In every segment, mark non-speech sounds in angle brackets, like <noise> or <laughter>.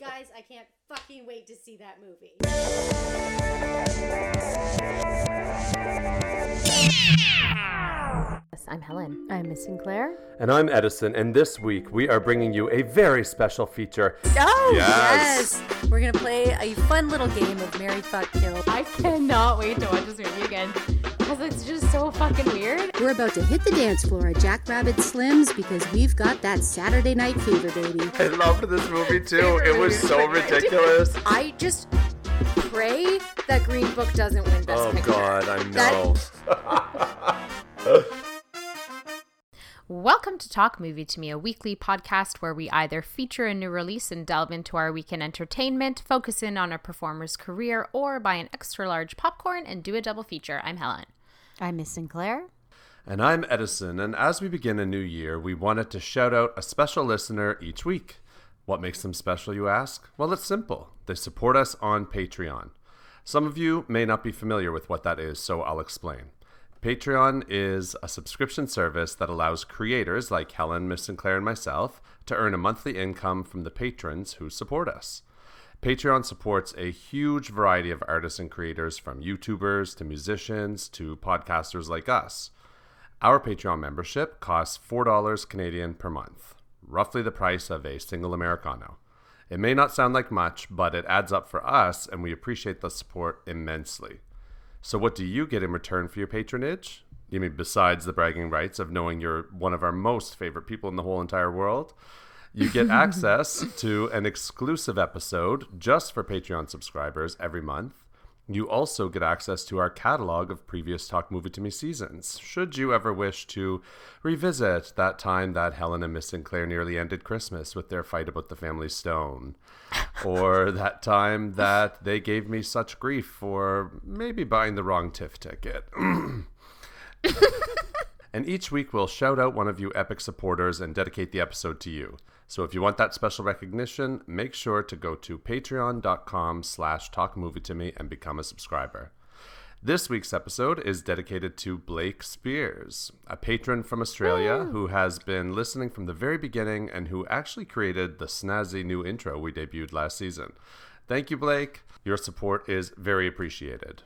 Guys, I can't fucking wait to see that movie. I'm Helen. I'm Miss Sinclair. And I'm Edison, and this week we are bringing you a very special feature. Oh, Yes. yes. We're going to play a fun little game of Mary Fuck Kill. I cannot wait to watch this movie again because it's just so fucking weird. We're about to hit the dance floor at Jackrabbit Slim's because we've got that Saturday night fever, baby. I loved this movie too. It was so ridiculous. I just pray that Green Book doesn't win Best Oh Picture. God, I That- know. <laughs> Welcome to Talk Movie to Me, a weekly podcast where we either feature a new release and delve into our weekend entertainment, focus in on a performer's career, or buy an extra large popcorn and do a double feature. I'm Helen. I'm Miss Sinclair. And I'm Edison, and as we begin a new year, we wanted to shout out a special listener each week. What makes them special, you ask? Well, it's simple. They support us on Patreon. Some of you may not be familiar with what that is, so I'll explain. Patreon is a subscription service that allows creators like Helen, Miss Sinclair, and myself to earn a monthly income from the patrons who support us. Patreon supports a huge variety of artists and creators, from YouTubers to musicians to podcasters like us. Our Patreon membership costs $4 Canadian per month, roughly the price of a single Americano. It may not sound like much, but it adds up for us, and we appreciate the support immensely. So, what do you get in return for your patronage? You mean besides the bragging rights of knowing you're one of our most favorite people in the whole entire world? You get <laughs> access to an exclusive episode just for Patreon subscribers every month. You also get access to our catalog of previous Talk Movie to Me seasons, should you ever wish to revisit that time that Helen and Miss Sinclair nearly ended Christmas with their fight about the family stone, or <laughs> that time that they gave me such grief for maybe buying the wrong TIFF ticket. <clears throat> <laughs> And each week we'll shout out one of you epic supporters and dedicate the episode to you. So if you want that special recognition, make sure to go to patreon.com slash talkmovietome and become a subscriber. This week's episode is dedicated to Blake Spears, a patron from Australia who has been listening from the very beginning and who actually created the snazzy new intro we debuted last season. Thank you, Blake. Your support is very appreciated.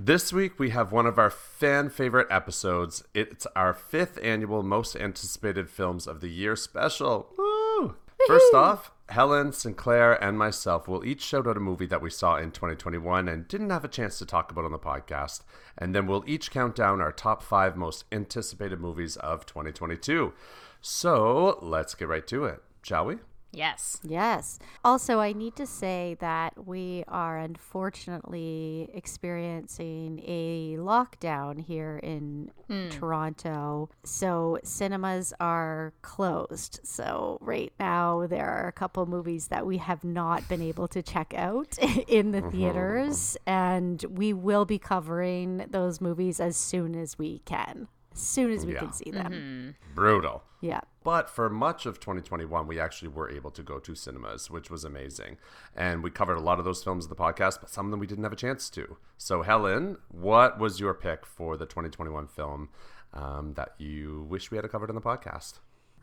This week we have one of our fan favorite episodes. It's our fifth annual most anticipated films of the year special. Woo! First off, Helen, Sinclair, and myself will each shout out a movie that we saw in 2021 and didn't have a chance to talk about on the podcast. And then we'll each count down our top five most anticipated movies of 2022. So let's get right to it, shall we? Yes. Yes. Also, I need to say that we are unfortunately experiencing a lockdown here in hmm. Toronto. So, cinemas are closed. So, right now, there are a couple movies that we have not been able to check out <laughs> in the mm-hmm. theaters. And we will be covering those movies as soon as we can, as soon as we Yeah. can see them. Brutal. Yeah. But for much of 2021, we actually were able to go to cinemas, which was amazing. And we covered a lot of those films in the podcast, but some of them we didn't have a chance to. So, Helen, what was your pick for the 2021 film um, that you wish we had covered in the podcast?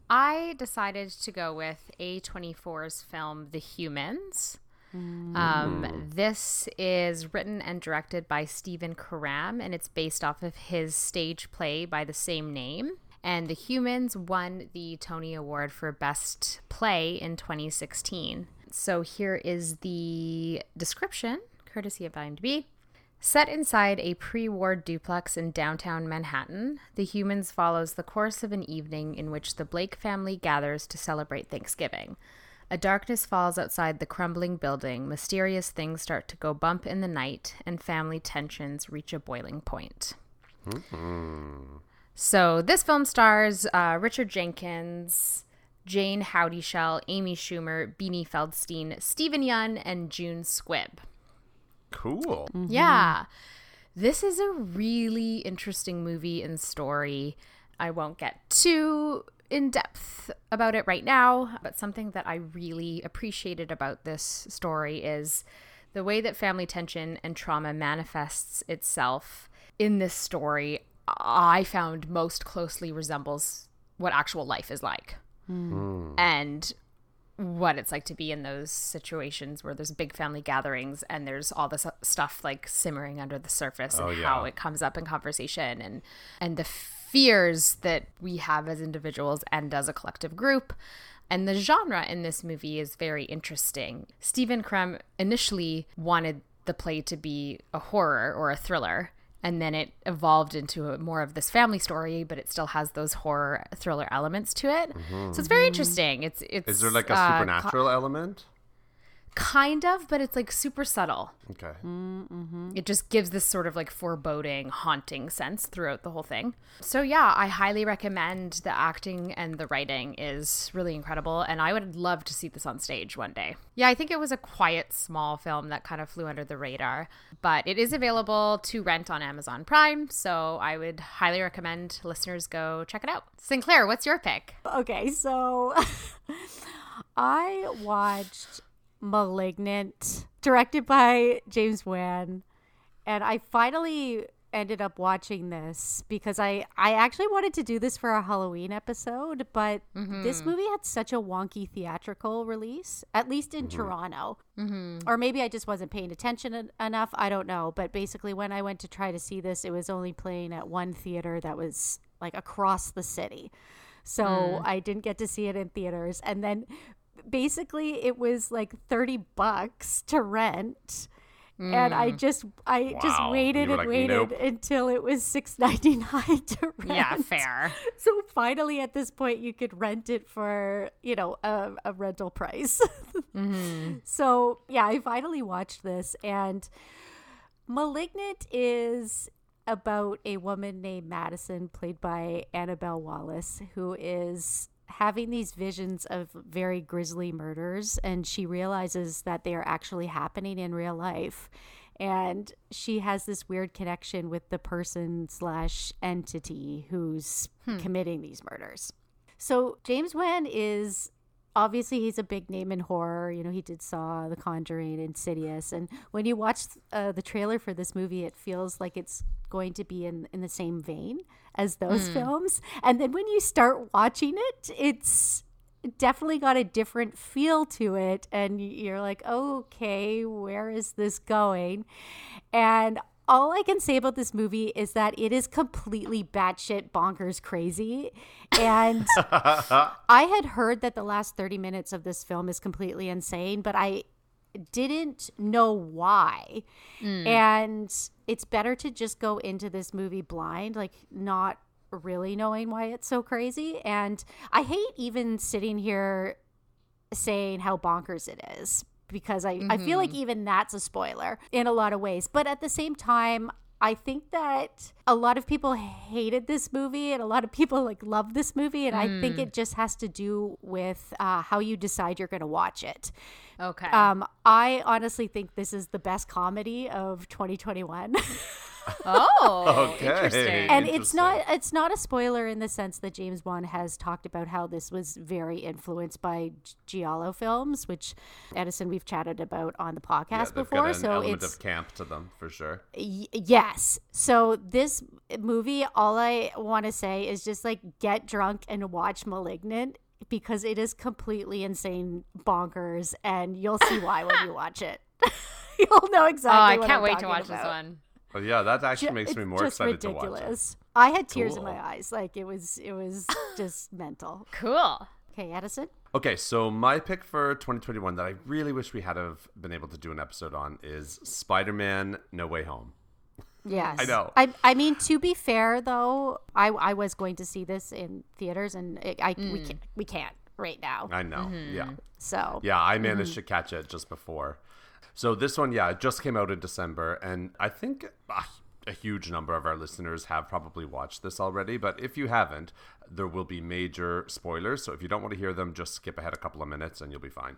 I decided to go with A24's film The Humans. Um, this is written and directed by Stephen Karam, and it's based off of his stage play by the same name. And The Humans won the Tony Award for Best Play in 2016. So here is the description, courtesy of IMDb. Set inside a pre war duplex in downtown Manhattan, The Humans follows the course of an evening in which the Blake family gathers to celebrate Thanksgiving. A darkness falls outside the crumbling building, mysterious things start to go bump in the night, and family tensions reach a boiling point. So, this film stars uh, Richard Jenkins, Jayne Houdyshell, Amy Schumer, Beanie Feldstein, Steven Yeun, and June Squibb. Cool. Yeah. This is a really interesting movie and story. I won't get too in depth about it right now, but something that I really appreciated about this story is the way that family tension and trauma manifests itself in this story. I found most closely resembles what actual life is like. Hmm. And what it's like to be in those situations where there's big family gatherings and there's all this stuff like simmering under the surface oh, and Oh, yeah. how it comes up in conversation and and the fears that we have as individuals and as a collective group and the genre in this movie is very interesting. Stephen Karam initially wanted the play to be a horror or a thriller, and then it evolved into a, more of this family story, but it still has those horror thriller elements to it. So it's very interesting. It's it's Is there like a uh, supernatural element? Kind of, but it's like super subtle. Okay. Mm-hmm. It just gives this sort of like foreboding, haunting sense throughout the whole thing. So yeah, I highly recommend the acting and the writing is really incredible and I would love to see this on stage one day. Yeah, I think it was a quiet small film that kind of flew under the radar, but it is available to rent on Amazon Prime, so I would highly recommend listeners go check it out. Sinclair, what's your pick? Okay, so <laughs> I watched Malignant, directed by James Wan, and I finally ended up watching this because I I actually wanted to do this for a Halloween episode, but this mm-hmm. movie had such a wonky theatrical release, at least in mm-hmm. Toronto. Mm-hmm. Or maybe I just wasn't paying attention en- enough. I don't know. But basically, when I went to try to see this, it was only playing at one theater that was like across the city. So mm. I didn't get to see it in theaters. And then basically, it was like 30 bucks to rent. And I mm. just I just waited and like, waited "Nope." until it was six <laughs> ninety nine to rent. Yeah, fair. So finally, at this point, you could rent it for you know a, a rental price. <laughs> Mm-hmm. So yeah, I finally watched this, and *Malignant* is about a woman named Madison, played by Annabelle Wallis, who is having these visions of very grisly murders, and she realizes that they are actually happening in real life. And she has this weird connection with the person slash entity who's hmm. committing these murders. So James Wan is obviously he's a big name in horror. You know, he did Saw, The Conjuring, Insidious, and when you watch uh, the trailer for this movie, it feels like it's going to be in in the same vein as those films. And then when you start watching it, it's definitely got a different feel to it and you're like okay where is this going and all I can say about this movie is that it is completely batshit bonkers crazy. And <laughs> I had heard that the last 30 minutes of this film is completely insane, but I didn't know why. Hmm. And it's better to just go into this movie blind, like not really knowing why it's so crazy. And I hate even sitting here saying how bonkers it is because I, I feel like even that's a spoiler in a lot of ways. But at the same time, I think that a lot of people hated this movie and a lot of people like love this movie. And I think it just has to do with uh, how you decide you're going to watch it. Okay. Um, I honestly think this is the best comedy of 2021. <laughs> oh, <laughs> Okay. interesting. and it's not it's not a spoiler in the sense that James Wan has talked about how this was very influenced by Giallo films, which Edison we've chatted about on the podcast they've before. got an So element it's of camp to them for sure. y- yes. So this movie, all I want to say is just like get drunk and watch *Malignant* because it is completely insane, bonkers, and you'll see why when you <laughs> watch it. <laughs> you'll know oh, exactly. I what can't I'm wait to talking watch this one. Oh yeah, that actually Ju- makes me more just excited to watch it. ridiculous. I had tears in my eyes. Like it was, it was <laughs> just mental. Cool. Okay, Edison. Okay, so my pick for 2021 that I really wish we had have been able to do an episode on is Spider-Man: No Way Home. Yes, <laughs> I know. I, I mean, to be fair though, I, I was going to see this in theaters, and it, I we mm. can't we can't right now. I know. Yeah. Mm-hmm. So Yeah, I managed mm-hmm. to catch it just before. So this one, yeah, it just came out in December, and I think uh, a huge number of our listeners have probably watched this already. But if you haven't, there will be major spoilers. So if you don't want to hear them, just skip ahead a couple of minutes, and you'll be fine.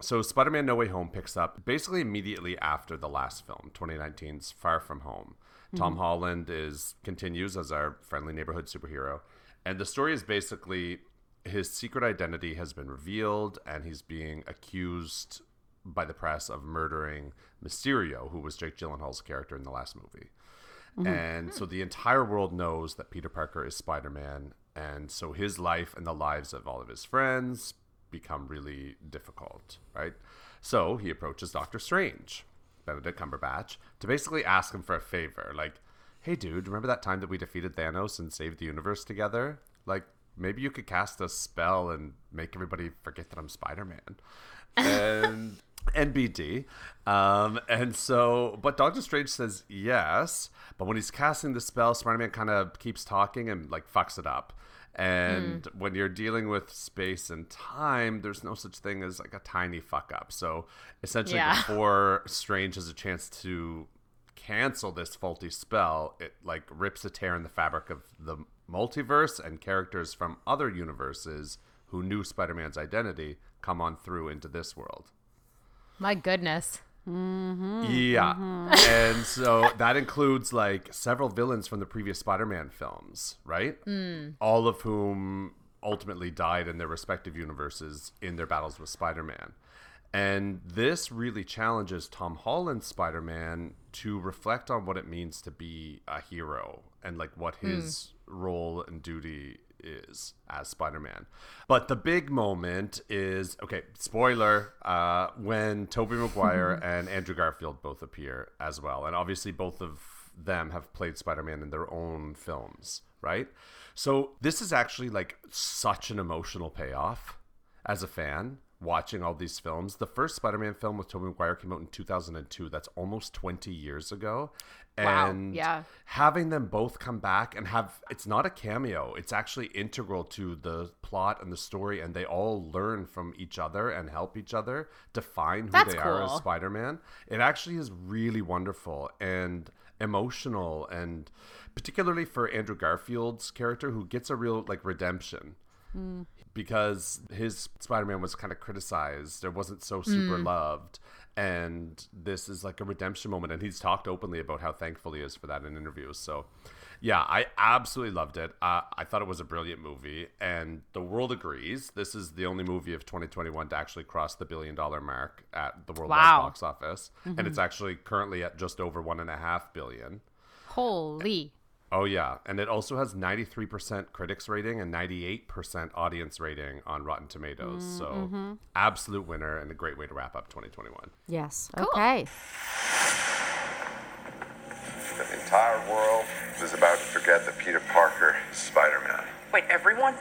So Spider-Man: No Way Home picks up basically immediately after the last film, 2019's Far From Home. Tom Holland is continues as our friendly neighborhood superhero, and the story is basically his secret identity has been revealed, and he's being accused by the press of murdering Mysterio, who was Jake Gyllenhaal's character in the last movie. Mm-hmm. And so the entire world knows that Peter Parker is Spider Man. And so his life and the lives of all of his friends, become really difficult, right? So he approaches Doctor Strange, Benedict Cumberbatch, to basically ask him for a favor. Like, hey, dude, remember that time that we defeated Thanos and saved the universe together? Like, maybe you could cast a spell and make everybody forget that I'm Spider Man. <laughs> And. NBD. Um, and so, but Doctor Strange says yes. But when he's casting the spell, Spider Man kind of keeps talking and like fucks it up. And when you're dealing with space and time, there's no such thing as like a tiny fuck up. So essentially, Yeah. before Strange has a chance to cancel this faulty spell, it like rips a tear in the fabric of the multiverse, and characters from other universes who knew Spider Man's identity come on through into this world. My goodness. Mm-hmm, yeah. Mm-hmm. and so that includes like several villains from the previous Spider Man films, right? Hmm. All of whom ultimately died in their respective universes in their battles with Spider Man. And this really challenges Tom Holland's Spider Man to reflect on what it means to be a hero and like what hmm. his role and duty is as Spider-Man. But the big moment is okay, spoiler, uh when Tobey Maguire <laughs> and Andrew Garfield both appear as well. And obviously both of them have played Spider-Man in their own films, right? So this is actually like such an emotional payoff as a fan watching all these films. The first Spider-Man film with Tobey Maguire came out in 2002. That's almost 20 years ago. Wow, And yeah. having them both come back and have it's not a cameo. It's actually integral to the plot and the story and they all learn from each other and help each other define who That's they are as. Spider-Man. It actually is really wonderful and emotional and particularly for Andrew Garfield's character who gets a real like redemption mm. because his Spider-Man was kind of criticized. It wasn't so super mm. loved. And this is like a redemption moment. And he's talked openly about how thankful he is for that in interviews. So, yeah, I absolutely loved it. Uh, I thought it was a brilliant movie. And the world agrees. This is the only movie of 2021 to actually cross the billion dollar mark at the worldwide Wow. box office. And it's actually currently at just over one and a half billion. Holy. Oh yeah, and it also has 93% critics rating and 98% audience rating on Rotten Tomatoes. Mm, so, mm-hmm. absolute winner and a great way to wrap up 2021. Yes. Okay. The entire world is about to forget that Peter Parker is Spider-Man. Wait, everyone?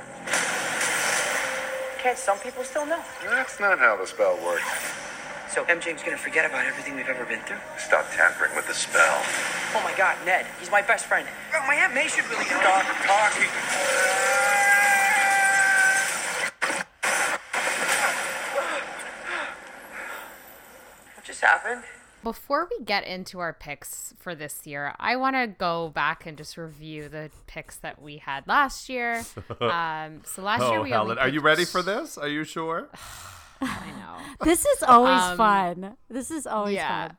Can't some people still know? That's not how the spell works. So MJ's gonna forget about everything we've ever been through? Stop tampering with the spell. Oh my god, Ned, he's my best friend. My Aunt May should really know. Stop talking. What just happened? Before we get into our picks for this year, I want to go back and just review the picks that we had last year. <laughs> Um, so last year Oh, we Helen, only are you ready for this? Are you sure? <sighs> <sighs> <sighs> I know. <laughs> This is always um, fun. This is always yeah.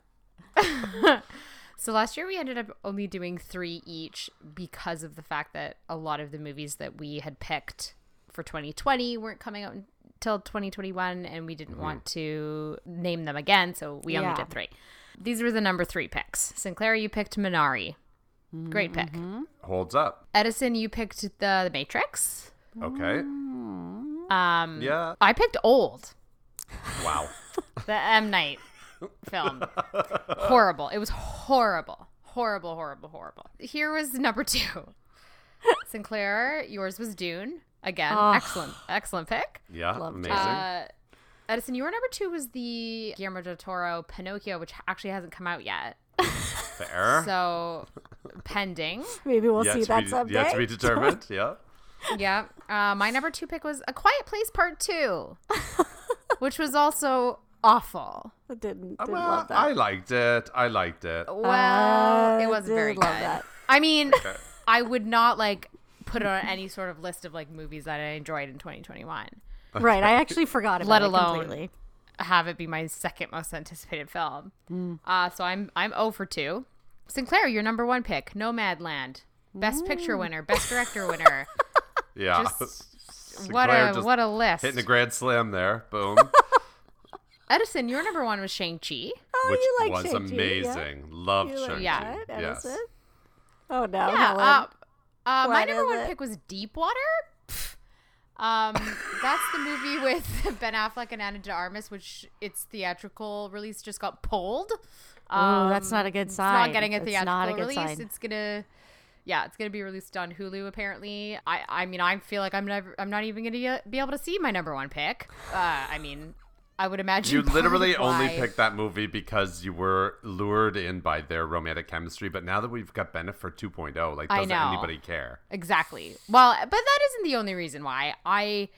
fun. <laughs> So last year we ended up only doing three each because of the fact that a lot of the movies that we had picked for 2020 weren't coming out until 2021, and we didn't mm-hmm. want to name them again, so we only Yeah. did three. These were the number three picks. Sinclair, you picked Minari. Great pick. Mm-hmm. Holds up. Edison, you picked the, the Matrix. Okay. Mm. Um, Yeah. I picked Old. Wow. the M Night film. horrible. It was horrible. Horrible, horrible, horrible. Here was number two. Sinclair, yours was Dune. Again, excellent, excellent pick. Yeah. Loved amazing. Uh, Edison, your number two was the Guillermo del Toro Pinocchio, which actually hasn't come out yet. Fair. So pending. Maybe we'll yet see to that be, someday. Yet to be determined. yeah. <laughs> Yeah. Uh, my number two pick was A Quiet Place Part Two, which was also awful. I didn't, didn't Well, love that. I liked it. I liked it. Well, Uh, it wasn't did very good. that. I mean, I would not like put it on any sort of list of like movies that I enjoyed in 2021. right. I actually forgot about it. Let it alone- completely. Have it be my second most anticipated film. Mm. Uh, so I'm I'm 0 for two. Sinclair, your number one pick, Nomadland, Best Picture winner, Best Director winner. <laughs> Yeah. Just what Sinclair a what a list. Hitting the grand slam there. Boom. <laughs> Edison, your number one was Shang Chi. Oh, which you like was Shang-Chi, yeah? amazing. Loved You Shang-Chi. Yeah. that, Yes. Edison? Oh no, Yeah. Uh, uh, my number one it? pick was Deep Water. Um, <laughs> that's the movie with <laughs> Ben Affleck and Ana de Armas, which its theatrical release just got pulled. Ooh, that's not a good sign. It's sign. not getting a It's theatrical not a good release. sign. It's gonna, yeah, it's gonna be released on Hulu. Apparently, I, I mean, I feel like I'm never, I'm not even gonna be able to see my number one pick. Uh, I mean, I would imagine You literally of only why- picked that movie because you were lured in by their romantic chemistry. But now that we've got Bennifer 2.0, like, does know. anybody care? Exactly. Well, but that isn't the only reason why. I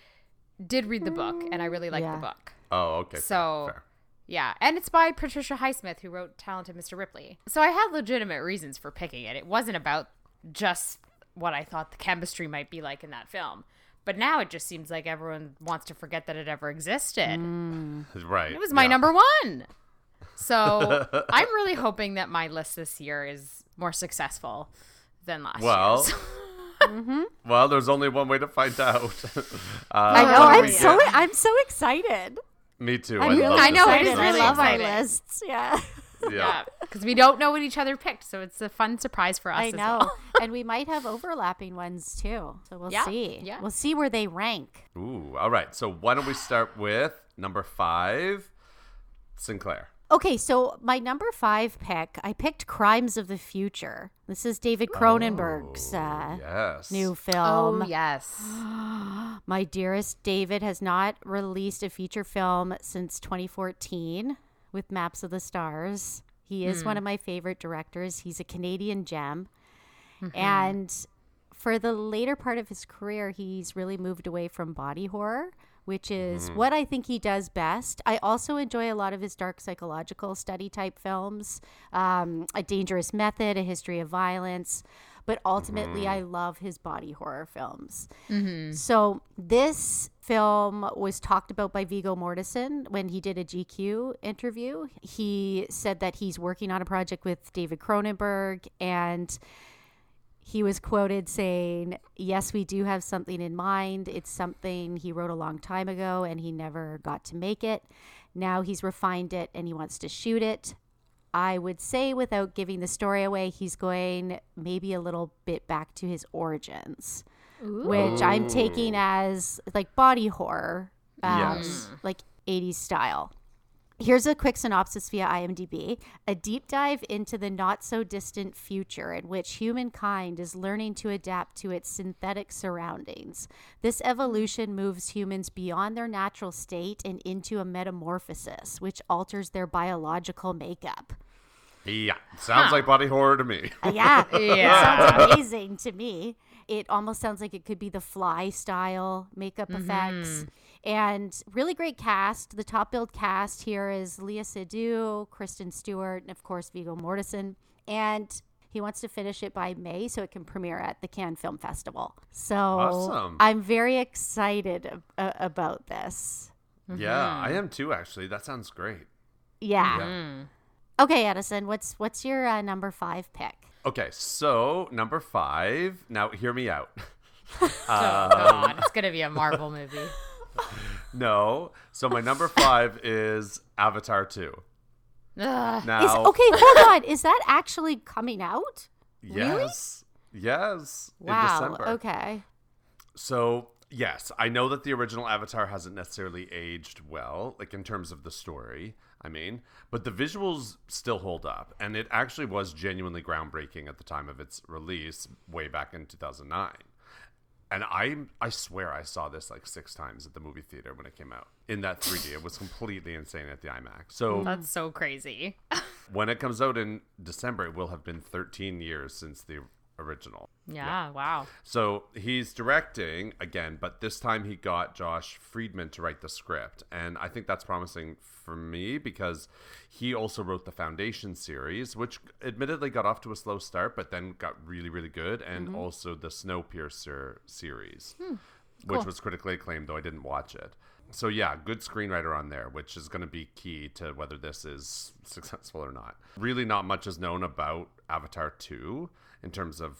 did read the book and I really liked Yeah. the book. Oh, okay. fair, So, fair. yeah. And it's by Patricia Highsmith, who wrote Talented Mr. Ripley. So I had legitimate reasons for picking it. It wasn't about just what I thought the chemistry might be like in that film. But now it just seems like everyone wants to forget that it ever existed. right. It was my yeah. number one. So <laughs> I'm really hoping that my list this year is more successful than last Well, year's. <laughs> well, there's only one way to find out. <laughs> uh, I know. I'm yeah. so I'm so excited. Me too. I'm I really love I know, this it is really I love our lists. Yeah. Yeah. Yeah, because we don't know what each other picked, so it's a fun surprise for us. I as know. well. <laughs> and we might have overlapping ones too. So we'll Yeah, see. yeah. We'll see where they rank. Ooh. All right. So why don't we start with number five, Sinclair. Okay, so my number five pick, I picked Crimes of the Future. This is David Cronenberg's uh, Yes. new film. Oh yes, <gasps> My Dearest David has not released a feature film since 2014 with Maps of the Stars. He is one hmm. of my favorite directors. He's a Canadian gem. Mm-hmm. And for the later part of his career, he's really moved away from body horror, which is mm-hmm. what I think he does best. I also enjoy a lot of his dark psychological study type films, um, A Dangerous Method, A History of Violence. But ultimately, mm-hmm. I love his body horror films. Mm-hmm. So this film was talked about by Viggo Mortensen when he did a GQ interview. He said that he's working on a project with David Cronenberg and he was quoted saying, Yes, we do have something in mind. It's something he wrote a long time ago and he never got to make it. Now he's refined it and he wants to shoot it. I would say, without giving the story away, he's going maybe a little bit back to his origins, which I'm taking as like body horror, um, Yes. like 80s style. Here's a quick synopsis via IMDb a deep dive into the not so distant future in which humankind is learning to adapt to its synthetic surroundings. This evolution moves humans beyond their natural state and into a metamorphosis, which alters their biological makeup. Yeah. Sounds like body horror to me. Uh, yeah, <laughs> Yeah. it sounds amazing to me. It almost sounds like it could be the fly style makeup effects. And really great cast. The top billed cast here is Léa Seydoux, Kristen Stewart, and of course Viggo Mortensen. And he wants to finish it by May so it can premiere at the Cannes Film Festival. So Awesome. I'm very excited ab- uh, about this. Yeah, I am too. Actually, that sounds great. Yeah. Yeah. Okay, Edison, what's what's your uh, number five pick? Okay, so number five. Now, hear me out. <laughs> oh god, it's gonna be a Marvel movie. <laughs> no, so my number five is Avatar two. Ugh. Now, Is okay, hold on. Is that actually coming out? yes, yes, in Wow. December. Okay. So yes, I know that the original Avatar hasn't necessarily aged well, like in terms of the story. I mean, but the visuals still hold up, and it actually was genuinely groundbreaking at the time of its release, way back in 2009. And I, I swear, I saw this like six times at the movie theater when it came out in that 3D. it was completely insane at the IMAX. So mm, That's so crazy. <laughs> when it comes out in December, it will have been 13 years since the original. Yeah, wow. So he's directing again, but this time he got Josh Friedman to write the script. And I think that's promising for me because he also wrote the Foundation series, which admittedly got off to a slow start, but then got really, really good. And mm-hmm. also the Snowpiercer series, hmm. which was critically acclaimed, though I didn't watch it. So yeah, good screenwriter on there, which is going to be key to whether this is successful or not. Really, not much is known about Avatar 2 in terms of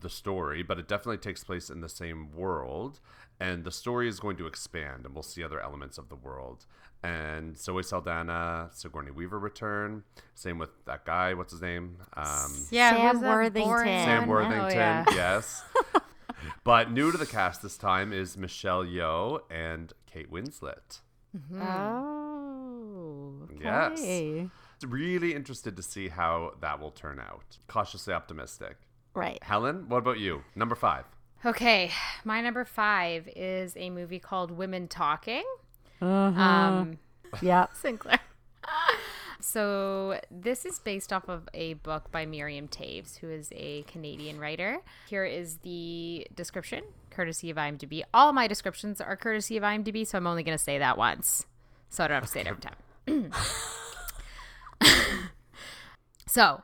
the story, but it definitely takes place in the same world, and the story is going to expand, and we'll see other elements of the world. And Zoe Saldana, Sigourney Weaver return. Same with that guy. What's his name? Um, Yeah, Sam Worthington. Sam Sam? Worthington. Oh, yeah. <laughs> Yes. But new to the cast this time is Michelle Yeoh and Kate Winslet. Oh. Yes. Okay. Really interested to see how that will turn out. Cautiously optimistic. Right. Helen, what about you? Number five. Okay, my number five is a movie called Women Talking. Uh-huh. Um, Yeah. <laughs> Sinclair. so this is based off of a book by Miriam Toews, who is a Canadian writer. Here is the description, courtesy of IMDb. All my descriptions are courtesy of IMDb, so I'm only going to say that once, so I don't have to say it every time. <laughs> so,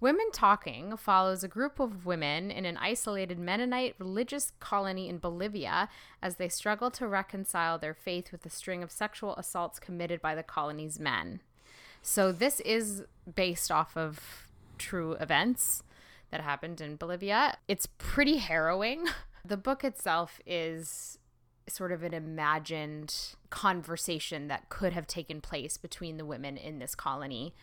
Women Talking follows a group of women in an isolated Mennonite religious colony in Bolivia as they struggle to reconcile their faith with the string of sexual assaults committed by the colony's men. So, this is based off of true events that happened in Bolivia. It's pretty harrowing. <laughs> The book itself is sort of an imagined conversation that could have taken place between the women in this colony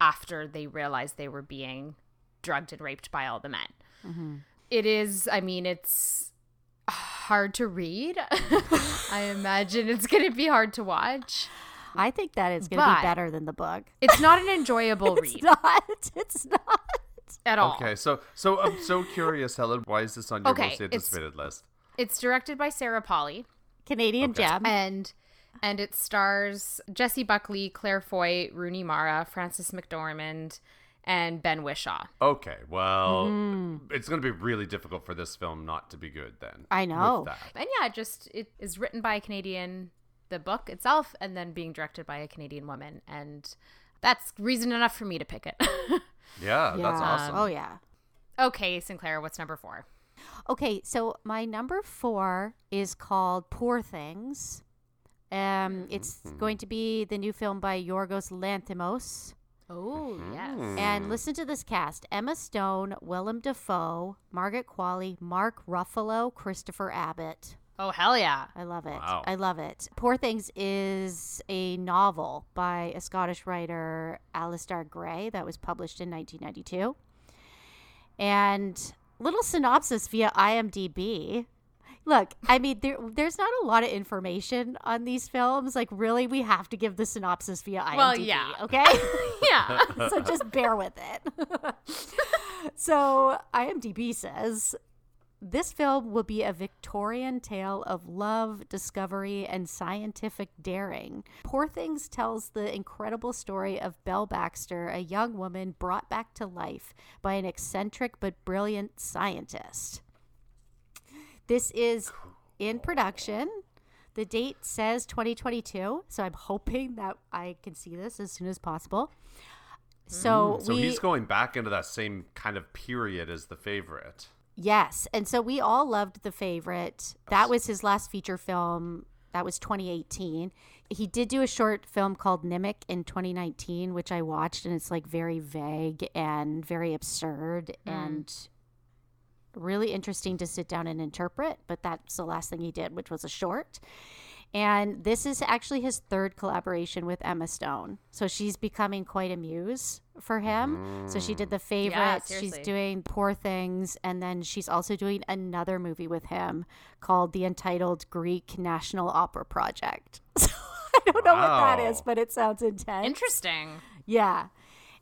after they realized they were being drugged and raped by all the men. It is, I mean, it's hard to read. <laughs> I imagine it's going to be hard to watch. I think that is going to be better than the book. It's not an enjoyable <laughs> It's read not. It's not. at all. Okay, so so I'm so curious, Helen. Why is this on your Okay, most it's- anticipated list? It's directed by Sarah Polley. Canadian Okay. gem. and and it stars Jessie Buckley, Claire Foy, Rooney Mara, Frances McDormand, and Ben Whishaw. Okay, well, hmm. it's going to be really difficult for this film not to be good then. I know. That. And yeah, it just it is written by a Canadian, the book itself, and then being directed by a Canadian woman, and that's reason enough for me to pick it. <laughs> Yeah, that's awesome. Oh yeah. okay, Sinclair, what's number four? Okay, so my number four is called Poor Things. Um, it's going to be the new film by Yorgos Lanthimos. Oh yes, And listen to this cast: Emma Stone, Willem Dafoe, Margaret Qualley, Mark Ruffalo, Christopher Abbott. oh hell yeah, I love it. Wow. I love it. Poor Things is a novel by a Scottish writer, Alasdair Gray, that was published in 1992. And little synopsis via IMDb. Look, I mean, there, there's not a lot of information on these films. Like, really, we have to give the synopsis via IMDb. Well, yeah. Okay. <laughs> yeah. <laughs> so just bear with it. <laughs> so IMDb says this film will be a Victorian tale of love, discovery, and scientific daring. Poor Things tells the incredible story of Belle Baxter, a young woman brought back to life by an eccentric but brilliant scientist. This is in production. The date says 2022, so I'm hoping that I can see this as soon as possible. So, mm-hmm. So we he's going back into that same kind of period as the favorite. Yes. And so we all loved The Favorite. That was his last feature film. That was 2018. He did do a short film called Nimic in 2019, which I watched, and it's like very vague and very absurd hmm. and really interesting to sit down and interpret. But that's the last thing he did, which was a short. And this is actually his third collaboration with Emma Stone. So she's becoming quite a muse for him. So she did The mm. Favorite. she's doing Poor Things. And then she's also doing another movie with him called The Entitled Greek National Opera Project. <laughs> So I don't know what that is, but it sounds intense. Interesting. Yeah.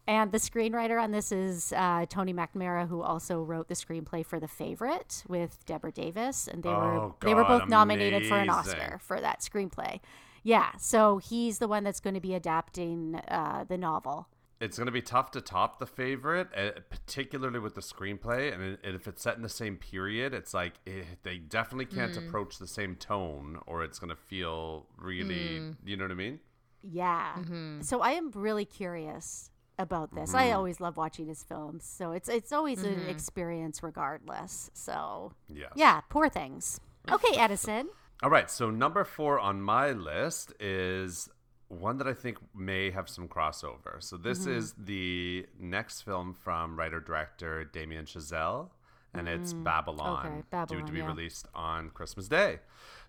And the screenwriter on this is uh, Tony McNamara, who also wrote the screenplay for The Favorite with Deborah Davis, and they were Oh, they were God, both nominated for an. Oscar for that screenplay. Yeah, so he's the one that's going to be adapting uh, the novel. It's going to be tough to top the favorite, uh, particularly with the screenplay. And, it- and if it's set in the same period, it's like eh, they definitely can't approach the same tone, or it's going to feel really, you know what I mean? Yeah. So I am really curious about this. I mm-hmm. always love watching his films, so it's it's always an mm-hmm. experience regardless. So Yes. yeah, poor things. Okay, <laughs> Edison. All right. So number four on my list is one that I think may have some crossover. So this mm-hmm. is the next film from writer director Damien Chazelle, and it's Babylon, Okay, due to be yeah. released on Christmas Day.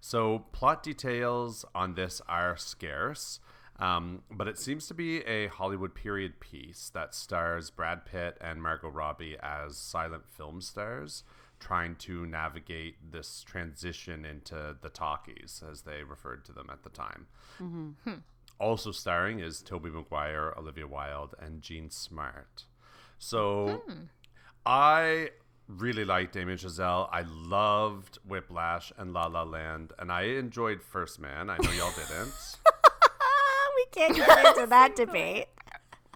So plot details on this are scarce. Um, but it seems to be a Hollywood period piece that stars Brad Pitt and Margot Robbie as silent film stars trying to navigate this transition into the talkies, as they referred to them at the time. Mm-hmm. Hmm. Also starring is Tobey Maguire, Olivia Wilde, and Jean Smart. So hmm. I really liked Damien Chazelle. I loved Whiplash and La La Land, and I enjoyed First Man. I know y'all <laughs> didn't. We can't get into <laughs> that debate.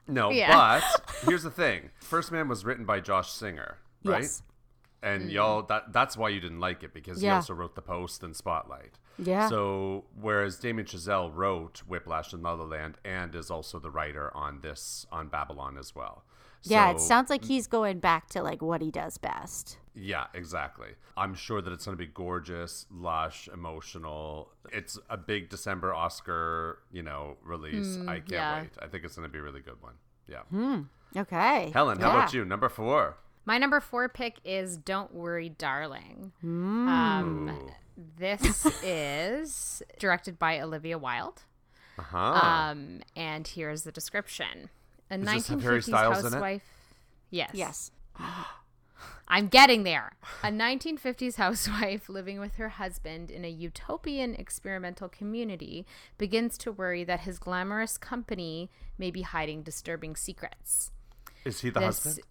No, Yeah. but <laughs> here's the thing: First Man was written by Josh Singer, right? Yes. And mm. y'all, that that's why you didn't like it because he also wrote The Post and Spotlight. Yeah. So whereas Damien Chazelle wrote Whiplash and La La Land and is also the writer on this on Babylon as well. Yeah, it sounds like mm. he's going back to like what he does best. Yeah, exactly. I'm sure that it's going to be gorgeous, lush, emotional. It's a big December Oscar, you know, release. I can't yeah. wait. I think it's going to be a really good one. Yeah. Okay. Helen, how about you? Number four. My number four pick is Don't Worry, Darling. Um, this <laughs> is directed by Olivia Wilde. Uh-huh. Um, and here's the description. A Does this have Harry 1950s Styles in it? housewife. Yes. Yes. <gasps> <gasps> <gasps> I'm getting there. A 1950s housewife living with her husband in a utopian experimental community begins to worry that his glamorous company may be hiding disturbing secrets. Is he the This- husband?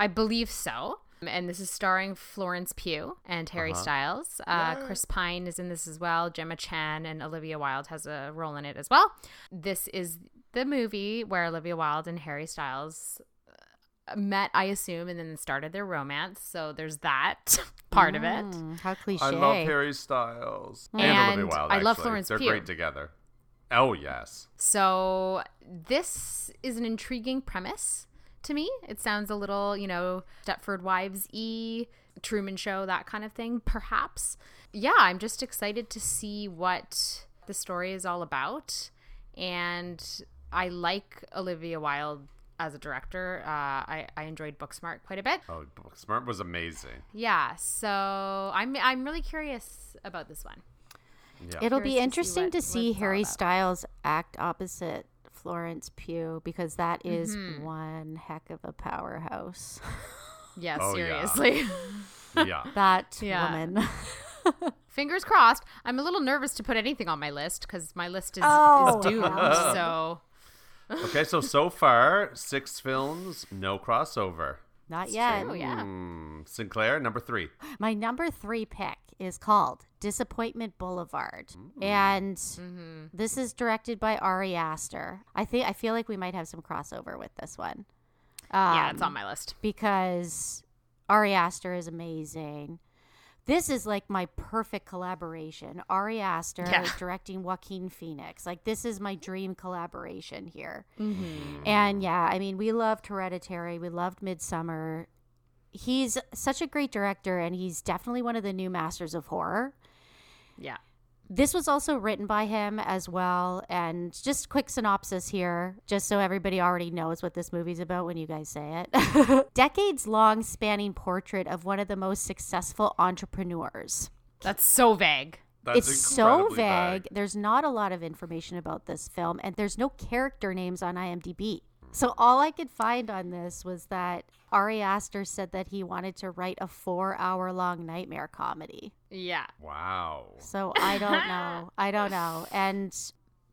I believe so. And this is starring Florence Pugh and Harry Uh-huh. Styles. Uh, Chris Pine is in this as well. Gemma Chan and Olivia Wilde has a role in it as well. This is the movie where Olivia Wilde and Harry Styles met, I assume, and then started their romance. So there's that <laughs> part of it. Mm, how cliche. I love Harry Styles and, And Olivia Wilde. I love actually. Florence They're Pugh. great together. Oh yes. So this is an intriguing premise to me. It sounds a little, you know, Stepford Wives e Truman Show, that kind of thing, perhaps. Yeah, I'm just excited to see what the story is all about. And I like Olivia Wilde as a director. Uh, I, I enjoyed Booksmart quite a bit. Oh, Smart was amazing. Yeah, so I'm I'm really curious about this one. Yeah. It'll be Curious to see interesting what- to see Harry. Styles act opposite Florence Pugh because that is Mm-hmm. one heck of a powerhouse. Yeah, Oh, seriously. yeah. <laughs> that Yeah. woman. <laughs> Fingers crossed. I'm a little nervous to put anything on my list because my list is, Oh, is doomed. hell. So Okay, so so far six films, no crossover. Not yet. oh yeah, Hmm, Sinclair, number three. My number three pick is called Disappointment Boulevard, and Mm-hmm. this is directed by Ari Aster. I think I feel like we might have some crossover with this one. yeah, it's Um, on my list. because Ari Aster is amazing. This is like my perfect collaboration. Ari Aster Yeah. <laughs> directing Joaquin Phoenix. Like this is my dream collaboration here. Mm-hmm. And yeah, I mean, we loved Hereditary. We loved Midsommar. He's such a great director, and he's definitely one of the new masters of horror. Yeah, This was also written by him as well. And just quick synopsis here, just so everybody already knows what this movie's about when you guys say it. <laughs> Decades long spanning portrait of one of the most successful entrepreneurs. That's so vague. That's it's so incredibly vague. There's not a lot of information about this film, and there's no character names on IMDb. So all I could find on this was that Ari Aster said that he wanted to write a four-hour-long nightmare comedy. Yeah, Wow. So I don't <laughs> know. I don't know. And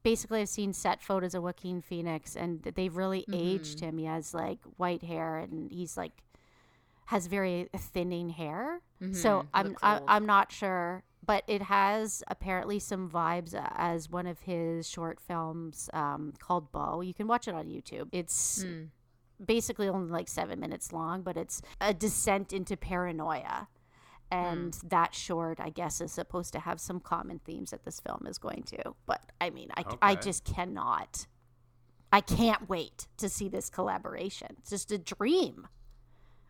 basically, I've seen set photos of Joaquin Phoenix, and they've really aged him. He has like white hair, and he's like has very thinning hair. So I'm I, old. I'm not sure, but it has apparently some vibes uh, as one of his short films um, called Beau. You can watch it on YouTube. It's basically only like seven minutes long, but it's a descent into paranoia. And that short, I guess, is supposed to have some common themes that this film is going to. But I mean, I, I just cannot. I can't wait to see this collaboration. It's just a dream,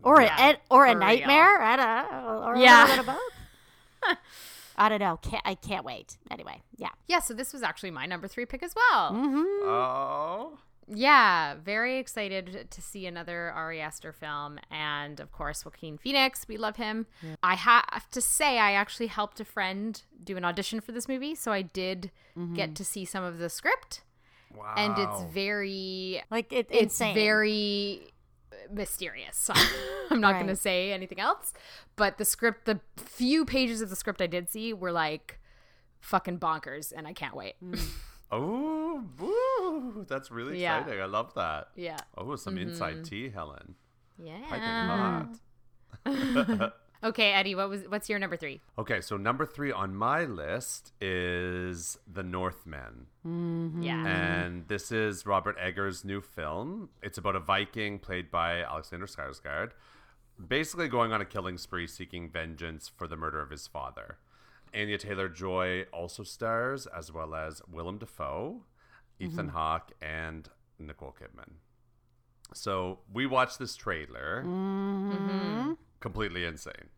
or Yeah, a, or a for real. nightmare. I don't know. Or Yeah. a little bit of both. <laughs> I don't know. Can't, I can't wait. Anyway, yeah. yeah. So this was actually my number three pick as well. Mm-hmm. Oh. Yeah, very excited to see another Ari Aster film, and of course Joaquin Phoenix. We love him. I have to say, I actually helped a friend do an audition for this movie, so I did mm-hmm. get to see some of the script, Wow. and it's very Like it, it's insane. very mysterious. <laughs> I'm not going to say anything else. But the script, the few pages of the script I did see were like fucking bonkers, and I can't wait. Mm. <laughs> Oh, woo, that's really Yeah. exciting. I love that. yeah. Oh, some inside mm-hmm. tea, Helen. Yeah. <laughs> Okay, Eddie, what was what's your number three? Okay, so number three on my list is The Northman. Mm-hmm. Yeah. And this is Robert Eggers' new film. It's about a Viking played by Alexander Skarsgård, basically going on a killing spree seeking vengeance for the murder of his father. Anya Taylor Joy also stars, as well as Willem Dafoe, Ethan mm-hmm. Hawke, and Nicole Kidman. So we watched this trailer. Mm-hmm. Mm-hmm. Completely insane.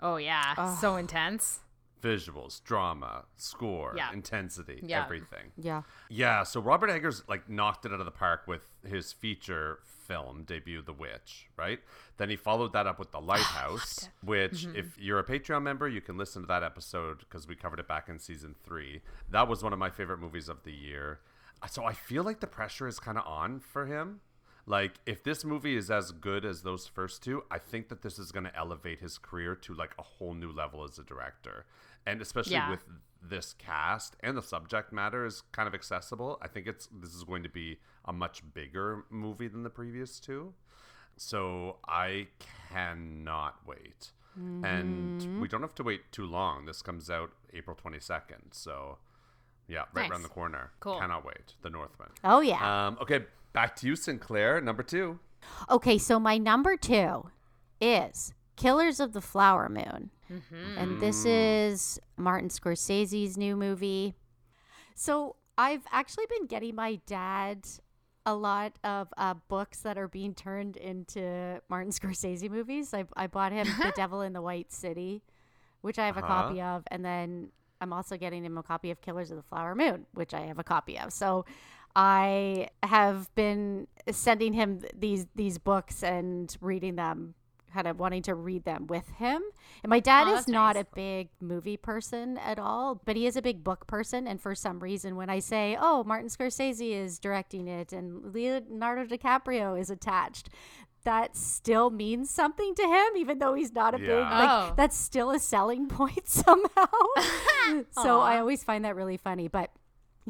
Oh yeah, so intense. Visuals, drama, score, Yeah. intensity, Yeah. everything. Yeah. Yeah, so Robert Eggers like knocked it out of the park with his feature film debut, The Witch, right? Then he followed that up with The Lighthouse, which, if you're a Patreon member, you can listen to that episode because we covered it back in season three. That was one of my favorite movies of the year. Uh, so I feel like the pressure is kind of on for him. Like, if this movie is as good as those first two, I think that this is going to elevate his career to like a whole new level as a director. And especially Yeah. with this cast and the subject matter is kind of accessible. I think it's this is going to be a much bigger movie than the previous two. So I cannot wait. And we don't have to wait too long. This comes out April 22nd. So yeah, right Nice. around the corner. Cool. Cannot wait. The Northman. Oh yeah. Um, okay, back to you, Sinclair. Number two. Okay, so my number two is Killers of the Flower Moon. And this is Martin Scorsese's new movie. So I've actually been getting my dad a lot of uh, books that are being turned into Martin <laughs> Scorsese movies. I, I bought him The <laughs> Devil in the White City, which I have a Uh-huh. copy of. And then I'm also getting him a copy of Killers of the Flower Moon, which I have a copy of. So I have been sending him these these books and reading them, kind of wanting to read them with him. And my dad Oh, is not nice. a big movie person at all, but he is a big book person. And for some reason, when I say, "Oh, Martin Scorsese is directing it and Leonardo DiCaprio is attached," that still means something to him, even though he's not a big like. Oh. That's still a selling <laughs> point somehow. <laughs> so I always find that really funny, but.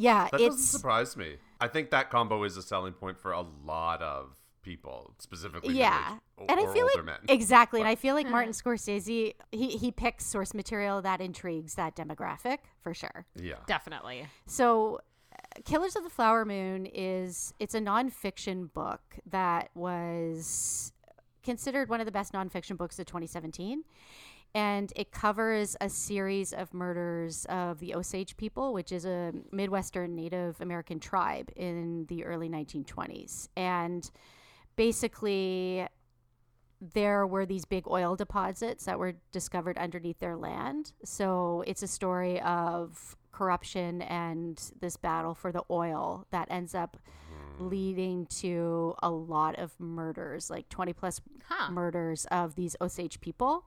Yeah, That doesn't surprise me. I think that combo is a selling point for a lot of people, specifically yeah middle-aged o- and i feel older like men. exactly and i feel like martin scorsese he, he picks source material that intrigues that demographic for sure yeah. Definitely. so uh, killers of the flower moon is it's a nonfiction book that was considered one of the best nonfiction books of 2017 and it covers a series of murders of the Osage people, which is a Midwestern Native American tribe in the early 1920s. And basically, there were these big oil deposits that were discovered underneath their land. So it's a story of corruption and this battle for the oil that ends up hmm. leading to a lot of murders, like 20 plus Huh. murders of these Osage people.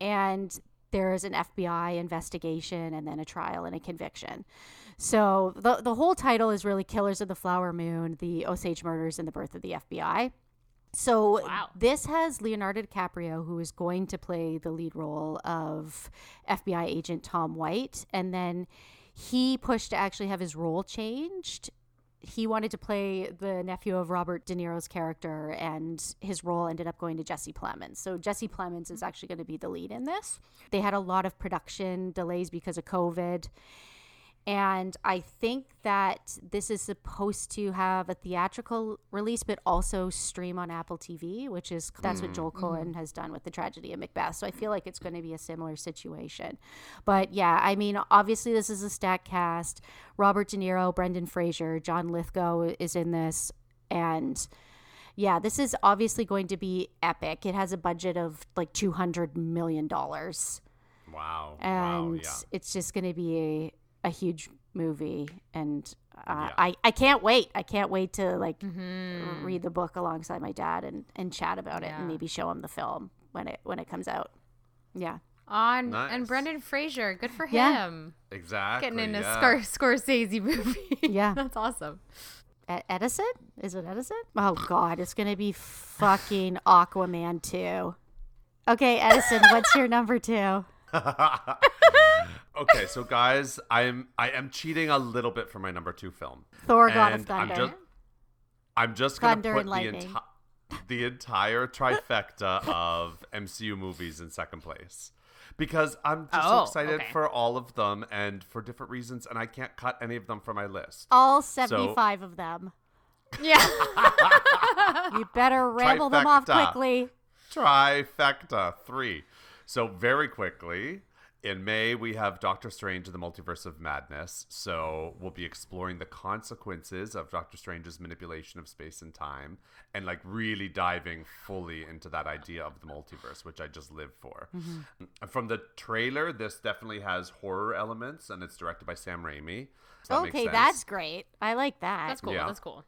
And there is an FBI investigation and then a trial and a conviction. So the the whole title is really Killers of the Flower Moon, the Osage murders and the birth of the FBI. So Wow. this has Leonardo DiCaprio, who is going to play the lead role of FBI agent Tom White, and then he pushed to actually have his role changed. He wanted to play the nephew of Robert De Niro's character, and his role ended up going to Jesse Plemons. So Jesse Plemons is mm. actually going to be the lead in this. They had a lot of production delays because of COVID. And I think that this is supposed to have a theatrical release, but also stream on Apple TV, which is that's what mm, Joel mm. Coen has done with the tragedy of Macbeth. So I feel like it's going to be a similar situation. But yeah, I mean, obviously this is a stack cast. Robert De Niro, Brendan Fraser, John Lithgow is in this, and yeah, this is obviously going to be epic. It has a budget of like two hundred million dollars Wow. and wow. Yeah. it's just going to be a, a huge movie and uh, Yeah. I, I can't wait i can't wait to like read the book alongside my dad and, and chat about it and maybe show him the film when it when it comes out yeah On Nice. and Brendan Fraser, good for Yeah. him. Exactly. Getting in a yeah. Scor- Scorsese movie. <laughs> Yeah. That's awesome. E- Edison? Is it Edison? Oh God, it's gonna be fucking Aquaman two. Okay, Edison, what's your number two? <laughs> okay, so guys, I'm I am cheating a little bit for my number two film. Thor: God of And I'm Thunder. just, I'm just gonna Thunder put and the, lightning. enti- the entire trifecta of MCU movies in second place. Because I'm just so Oh, excited okay. for all of them and for different reasons, and I can't cut any of them from my list. All seventy-five of them. Yeah. <laughs> You better ramble them off quickly. Trifecta three. So very quickly, in May we have Doctor Strange and the Multiverse of Madness. So we'll be exploring the consequences of Doctor Strange's manipulation of space and time, and like really diving fully into that idea of the multiverse, which I just live for. Mm-hmm. From the trailer, this definitely has horror elements, and it's directed by Sam Raimi. So that Okay, that's great. I like that. That's cool. Yeah. That's cool.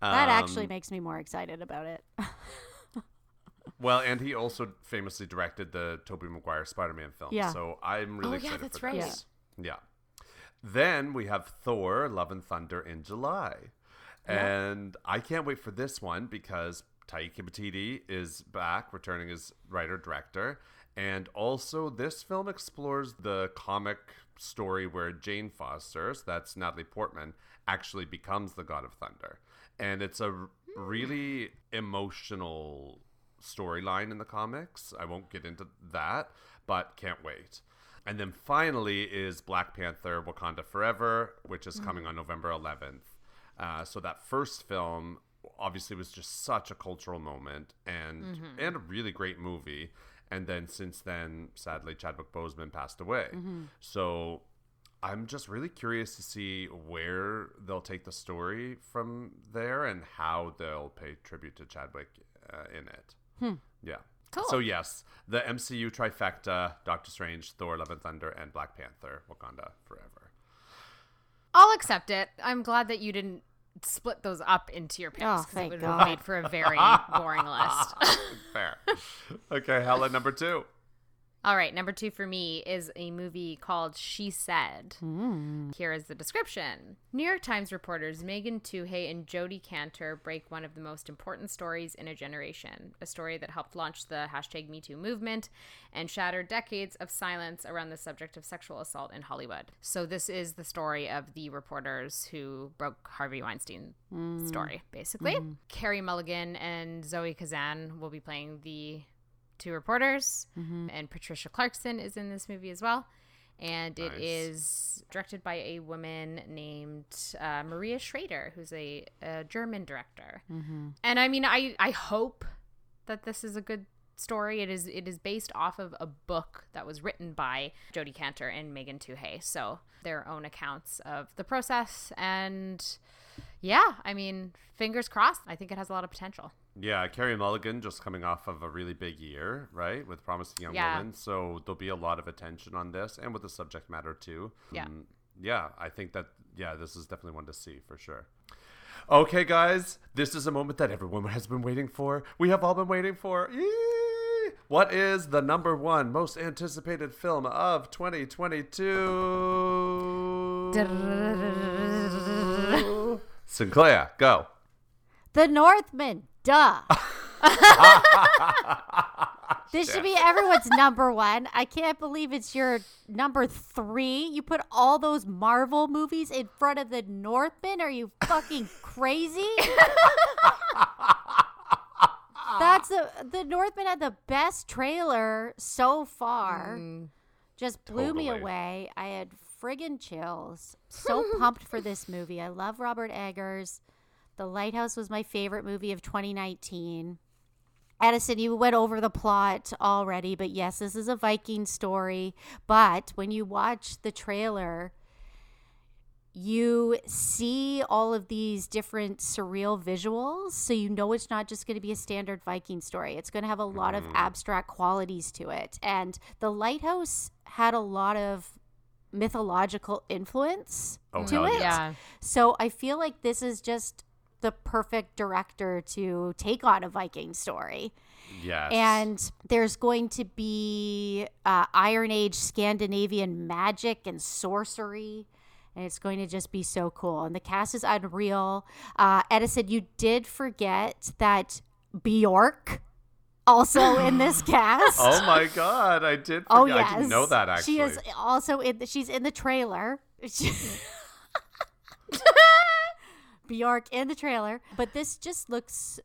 That actually Um, makes me more excited about it. <laughs> Well, and he also famously directed the Tobey Maguire Spider-Man film. Yeah. So I'm really Oh, yeah, excited that's for right. this. Yeah. Then we have Thor: Love and Thunder in July, and I can't wait for this one because Taika Waititi is back, returning as writer director, and also this film explores the comic story where Jane Foster, so that's Natalie Portman, actually becomes the God of Thunder, and it's a r- really emotional storyline in the comics. I won't get into that, but can't wait. And then finally is Black Panther Wakanda Forever, which is coming on November 11th. Uh, so that first film obviously was just such a cultural moment and and a really great movie. And then since then, sadly, Chadwick Boseman passed away. So I'm just really curious to see where they'll take the story from there and how they'll pay tribute to Chadwick uh, in it. Hmm. Yeah. Cool. So yes, the MCU trifecta: Doctor Strange, Thor: Love and Thunder, and Black Panther: Wakanda Forever. I'll accept it. I'm glad that you didn't split those up into your picks. Oh, 'cause thank it would have made for a very boring list. <laughs> Fair. okay, Hella number two. All right, number two for me is a movie called She Said. Hmm. Here is the description. New York Times reporters Megan Twohey and Jodi Kantor break one of the most important stories in a generation, a story that helped launch the hashtag MeToo movement and shattered decades of silence around the subject of sexual assault in Hollywood. So this is the story of the reporters who broke Harvey Weinstein story, basically. Carey Mulligan and Zoe Kazan will be playing the two reporters, and Patricia Clarkson is in this movie as well. And it Nice. is directed by a woman named uh, Maria Schrader, who's a, a German director. And I mean, I I hope that this is a good story. It is it is based off of a book that was written by Jodi Kantor and Megan Twohey, so their own accounts of the process. And yeah, I mean, fingers crossed. I think it has a lot of potential. Yeah, Carey Mulligan just coming off of a really big year, right, with Promising Young Yeah. Woman. So there'll be a lot of attention on this and with the subject matter too. Yeah. Mm, yeah, I think that, yeah, this is definitely one to see for sure. Okay, guys, this is a moment that everyone has been waiting for. We have all been waiting for. Yee! What is the number one most anticipated film of 2022? Sinclair, go. The Northman, duh. <laughs> this should be everyone's number one. I can't believe it's your number three. You put all those Marvel movies in front of the Northman? Are you fucking crazy? That's the the Northman had the best trailer so far. Mm. Just blew me away. I had friggin' chills. So pumped for this movie. I love Robert Eggers. The Lighthouse was my favorite movie of 2019. Edison, you went over the plot already, but yes, this is a Viking story. But when you watch the trailer, you see all of these different surreal visuals. So you know it's not just going to be a standard Viking story. It's going to have a lot of mm-hmm. abstract qualities to it. And The Lighthouse had a lot of mythological influence Oh, to it. yeah. So I feel like this is just the perfect director to take on a Viking story. Yes. And there's going to be uh, Iron Age Scandinavian magic and sorcery. and it's going to just be so cool. And the cast is unreal. Uh, Edison, you did forget that Bjork also in this <laughs> cast. Oh my god, I did. Forget. Oh yes, I didn't know that actually. She is also in. The, she's in the trailer. <laughs> <laughs> Bjork in the trailer, but this just looks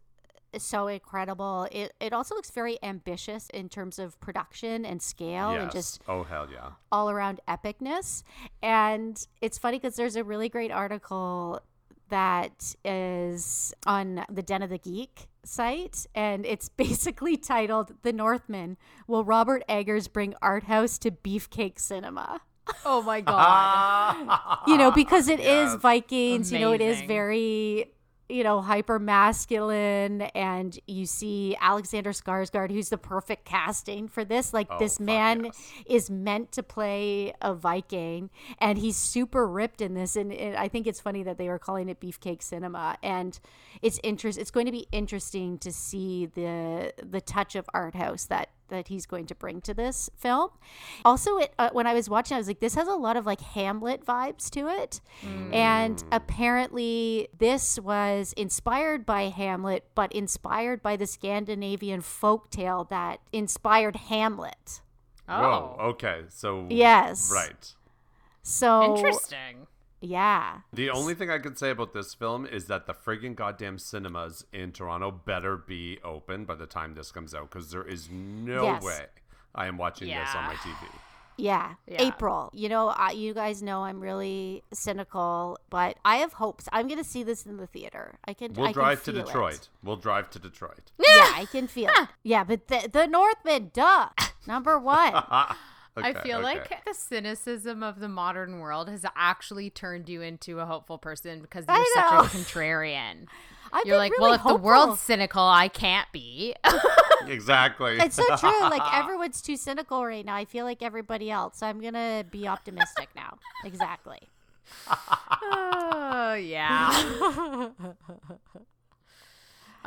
so incredible. It it also looks very ambitious in terms of production and scale yes. and just oh hell yeah, all around epicness. And it's funny because there's a really great article that is on the Den of the Geek site, and it's <laughs> basically titled "The Northman: Will Robert Eggers Bring Art House to Beefcake Cinema?" Oh my <laughs> god. you know, because it is Yes. Vikings, you know, it is very, you know, hyper masculine. And you see Alexander Skarsgård, who's the perfect casting for this. Like, Oh, this man yes. is meant to play a Viking, and he's super ripped in this. And, and I think it's funny that they were calling it Beefcake Cinema. And it's interest. It's going to be interesting to see the the touch of art house that that he's going to bring to this film. Also, it uh, when I was watching, I was like, this has a lot of like Hamlet vibes to it, and apparently this was inspired by Hamlet, but inspired by the Scandinavian folktale that inspired Hamlet. Oh. Whoa. Okay, so Yes. right. So Interesting. Yeah. The only thing I can say about this film is that the friggin' goddamn cinemas in Toronto better be open by the time this comes out because there is no Yes. way I am watching this on my TV. Yeah, Yeah. April. You know, I, you guys know I'm really cynical, but I have hopes. I'm going to see this in the theater. I can. We'll I can drive to feel it. Detroit. We'll drive to Detroit. Yeah, <laughs> I can feel it. Yeah, but the the Northman, duh, number one. <laughs> I feel okay. like the cynicism of the modern world has actually turned you into a hopeful person because you're such a contrarian. <laughs> I've You're like, really well, if hopeful. the world's cynical, I can't be. <laughs> exactly. It's so true. Like <laughs> everyone's too cynical right now. I feel like everybody else. So I'm gonna be optimistic now. Exactly. oh, yeah.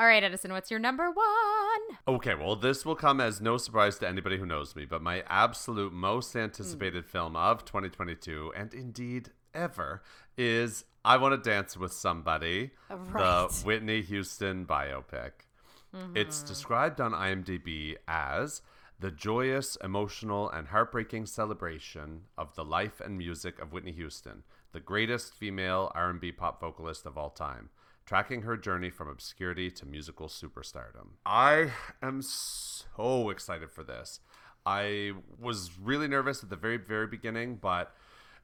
All right, Edison, what's your number one? Okay, well, this will come as no surprise to anybody who knows me, but my absolute most anticipated hmm. film of 2022, and indeed ever, is I Want to Dance with Somebody, oh, Right. the Whitney Houston biopic. It's mm-hmm. described on IMDb as the joyous, emotional, and heartbreaking celebration of the life and music of Whitney Houston, the greatest female R&B pop vocalist of all time, tracking her journey from obscurity to musical superstardom. I am so excited for this. I was really nervous at the very very beginning, but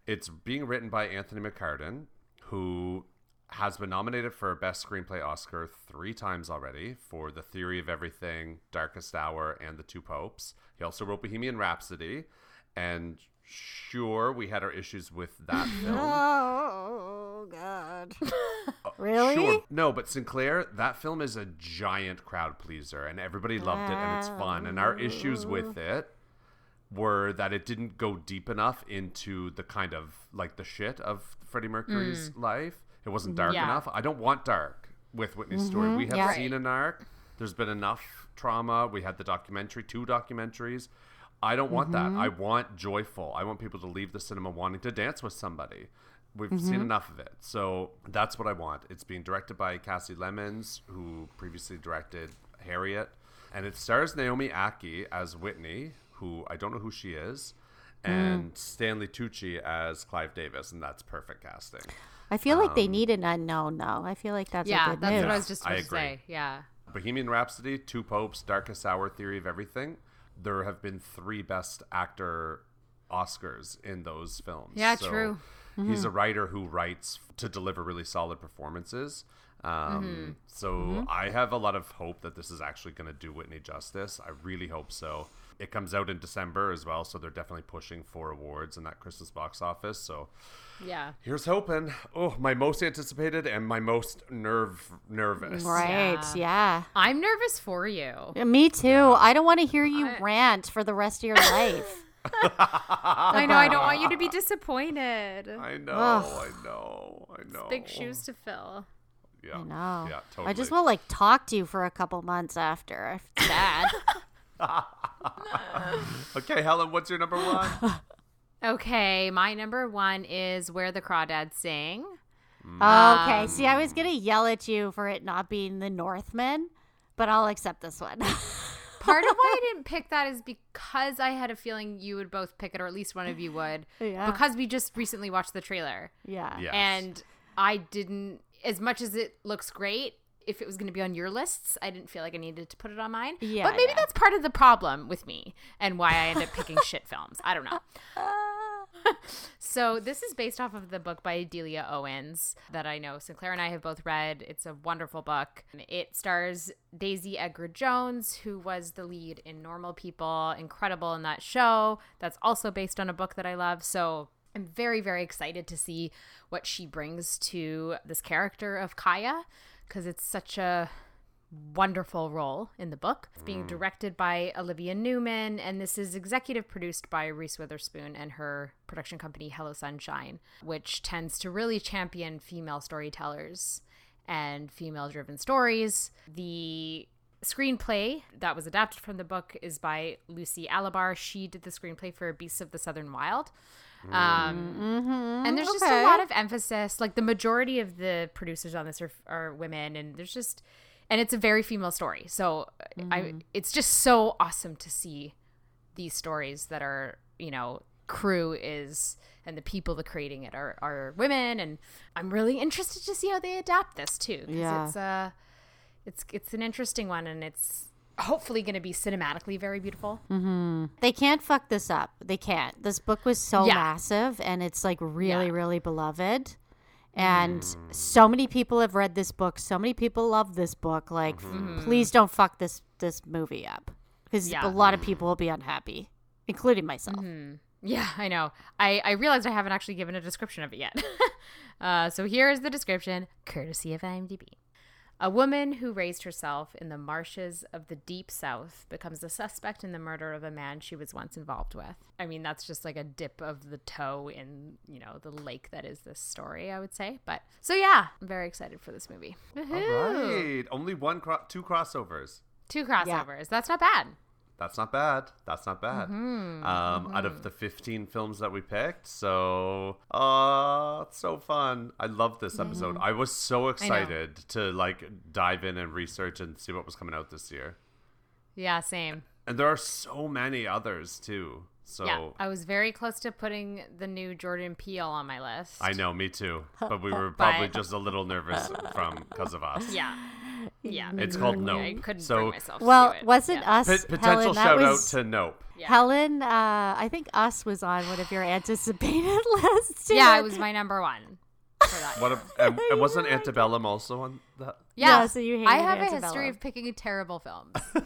it's being written by Anthony McCarten, who has been nominated for a Best Screenplay Oscar three times already for The Theory of Everything, Darkest Hour, and The Two Popes. He also wrote Bohemian Rhapsody, and sure, we had our issues with that <laughs> film. Oh God. <laughs> Uh, <laughs> really? Sure. No, but Sinclair, that film is a giant crowd pleaser, and everybody loved it, and it's fun. And our issues with it were that it didn't go deep enough into the kind of like the shit of Freddie Mercury's mm. life. It wasn't dark Yeah. enough. I don't want dark with Whitney's story. Mm-hmm. We have yeah. seen an arc. There's been enough trauma. We had the documentary, two documentaries. I don't want that. Mm-hmm. I want joyful. I want people to leave the cinema wanting to dance with somebody. We've seen enough of it. So that's what I want. It's being directed by Kasi Lemmons, who previously directed Harriet. And it stars Naomi Ackie as Whitney, who I don't know who she is, and Stanley Tucci as Clive Davis. And that's perfect casting. I feel like Um, they need an unknown though. I feel like that's a yeah, that's move. what I was just I about to agree. say. Yeah. Bohemian Rhapsody, Two Popes, Darkest Hour, Theory of Everything. There have been three Best Actor Oscars in those films. Yeah, So true. He's a mm-hmm. writer who writes to deliver really solid performances. Um, mm-hmm. So mm-hmm. I have a lot of hope that this is actually going to do Whitney justice. I really hope so. It comes out in December as well, so they're definitely pushing for awards in that Christmas box office. So Yeah. here's hoping. Oh, my most anticipated and my most nerve nervous. Right. Yeah. I'm nervous for you. Me too. I don't want to hear you I- rant for the rest of your life. <laughs> I know. I don't want you to be disappointed. I know, Ugh. I know, I know. Big shoes to fill. Yeah, I know. Yeah, totally. I just want to like talk to you for a couple months after. It's bad. <laughs> <laughs> Okay, Helen, what's your number one? <laughs> Okay, my number one is Where the Crawdads Sing. Mm. okay. See, I was um, gonna yell at you for it not being the Northman, but I'll accept this one. Part of why I <laughs> didn't pick that is because I had a feeling you would both pick it, or at least one of you would. <laughs> Yeah. Because we just recently watched the trailer. yeah. Yes. And I didn't, as much as it looks great, if it was going to be on your lists, I didn't feel like I needed to put it on mine. Yeah, But maybe yeah. that's part of the problem with me and why I end up picking shit films. I don't know. <laughs> Uh, <laughs> So this is based off of the book by Delia Owens that I know Sinclair and I have both read. It's a wonderful book. It stars Daisy Edgar Jones, who was the lead in Normal People, incredible in that show. That's also based on a book that I love. So I'm very, very excited to see what she brings to this character of Kya because it's such a wonderful role in the book. It's being directed by Olivia Newman, and this is executive produced by Reese Witherspoon and her production company Hello Sunshine, which tends to really champion female storytellers and female driven stories. The screenplay that was adapted from the book is by Lucy Alibar. She did the screenplay for Beasts of the Southern Wild. Um, and there's just a lot of emphasis. Like the majority of the producers on this are, are women, and there's just, and it's a very female story. So uh, I, mm-hmm. it's just so awesome to see these stories that are, you know, crew is and the people that creating it are, are women, and I'm really interested to see how they adapt this too. Yeah. it's uh, it's it's an interesting one, and it's hopefully going to be cinematically very beautiful. Mm-hmm. They can't fuck this up. They can't. This book was so Yeah. massive and it's like really, Yeah. really beloved. And so many people have read this book. So many people love this book. Like, please don't fuck this this movie up because Yeah. a lot of people will be unhappy, including myself. Yeah, I know. I, I realized I haven't actually given a description of it yet. <laughs> uh, so here is the description, courtesy of IMDb. A woman who raised herself in the marshes of the deep south becomes a suspect in the murder of a man she was once involved with. I mean, that's just like a dip of the toe in, you know, the lake that is this story, I would say. But so yeah, I'm very excited for this movie. All Woohoo! right. Only one, cro- two crossovers. Two crossovers. That's not bad. That's not bad. That's not bad. Mm-hmm. Um, Out of the 15 films that we picked, so uh, it's so fun. I love this episode. I was so excited to like dive in and research and see what was coming out this year. Yeah, same. And there are so many others too. So Yeah, I was very close to putting the new Jordan Peele on my list. I know, me too. But we <laughs> were probably just a little nervous from because of us. Yeah. Yeah. It's called Yeah, Nope. I couldn't So- bring myself Well, to do it. wasn't yeah. us P- potential Helen? Shout was out to Nope. Yeah. Helen. Uh, I think us was on one of your anticipated <laughs> lists. Yeah, it was my number one for that. What? A, and, and <laughs> wasn't Antebellum also on that? yeah. Yeah, so you hate. I hated have a history of picking terrible films. <laughs> so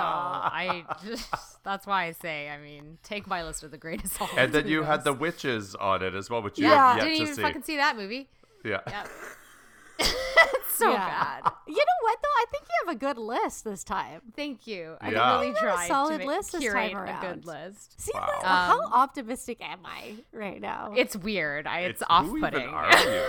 I just, that's why I say, I mean, take my list with a grain of salt. And then you had the witches on it as well, which you yeah, have yet didn't to even see. fucking see that movie. Yeah. Yeah. It's <laughs> so Yeah. bad. <laughs> You know what though? I think you have a good list this time. Thank you. I Yeah. really You got a tried solid to make, list this curate time a around. good list. See, Wow. that- how Um, optimistic am I right now? It's weird. I, it's, It's- off-putting. Who even are you?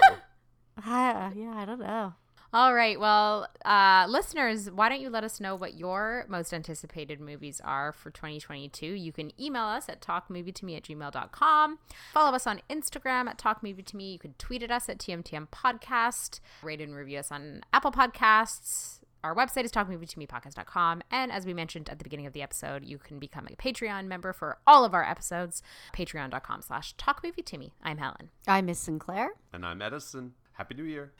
Ah, <laughs> yeah, I don't know. All right. Well, uh, listeners, why don't you let us know what your most anticipated movies are for 2022? You can email us at talkmovietome at gmail.com. Follow us on Instagram at talkmovietome. You can tweet at us at TMTM Podcast. Rate and review us on Apple Podcasts. Our website is talkmovietomepodcast.com. And as we mentioned at the beginning of the episode, you can become a Patreon member for all of our episodes. Patreon.com slash talkmovietome. I'm Helen. I'm Miss Sinclair. and I'm Edison. Happy New Year.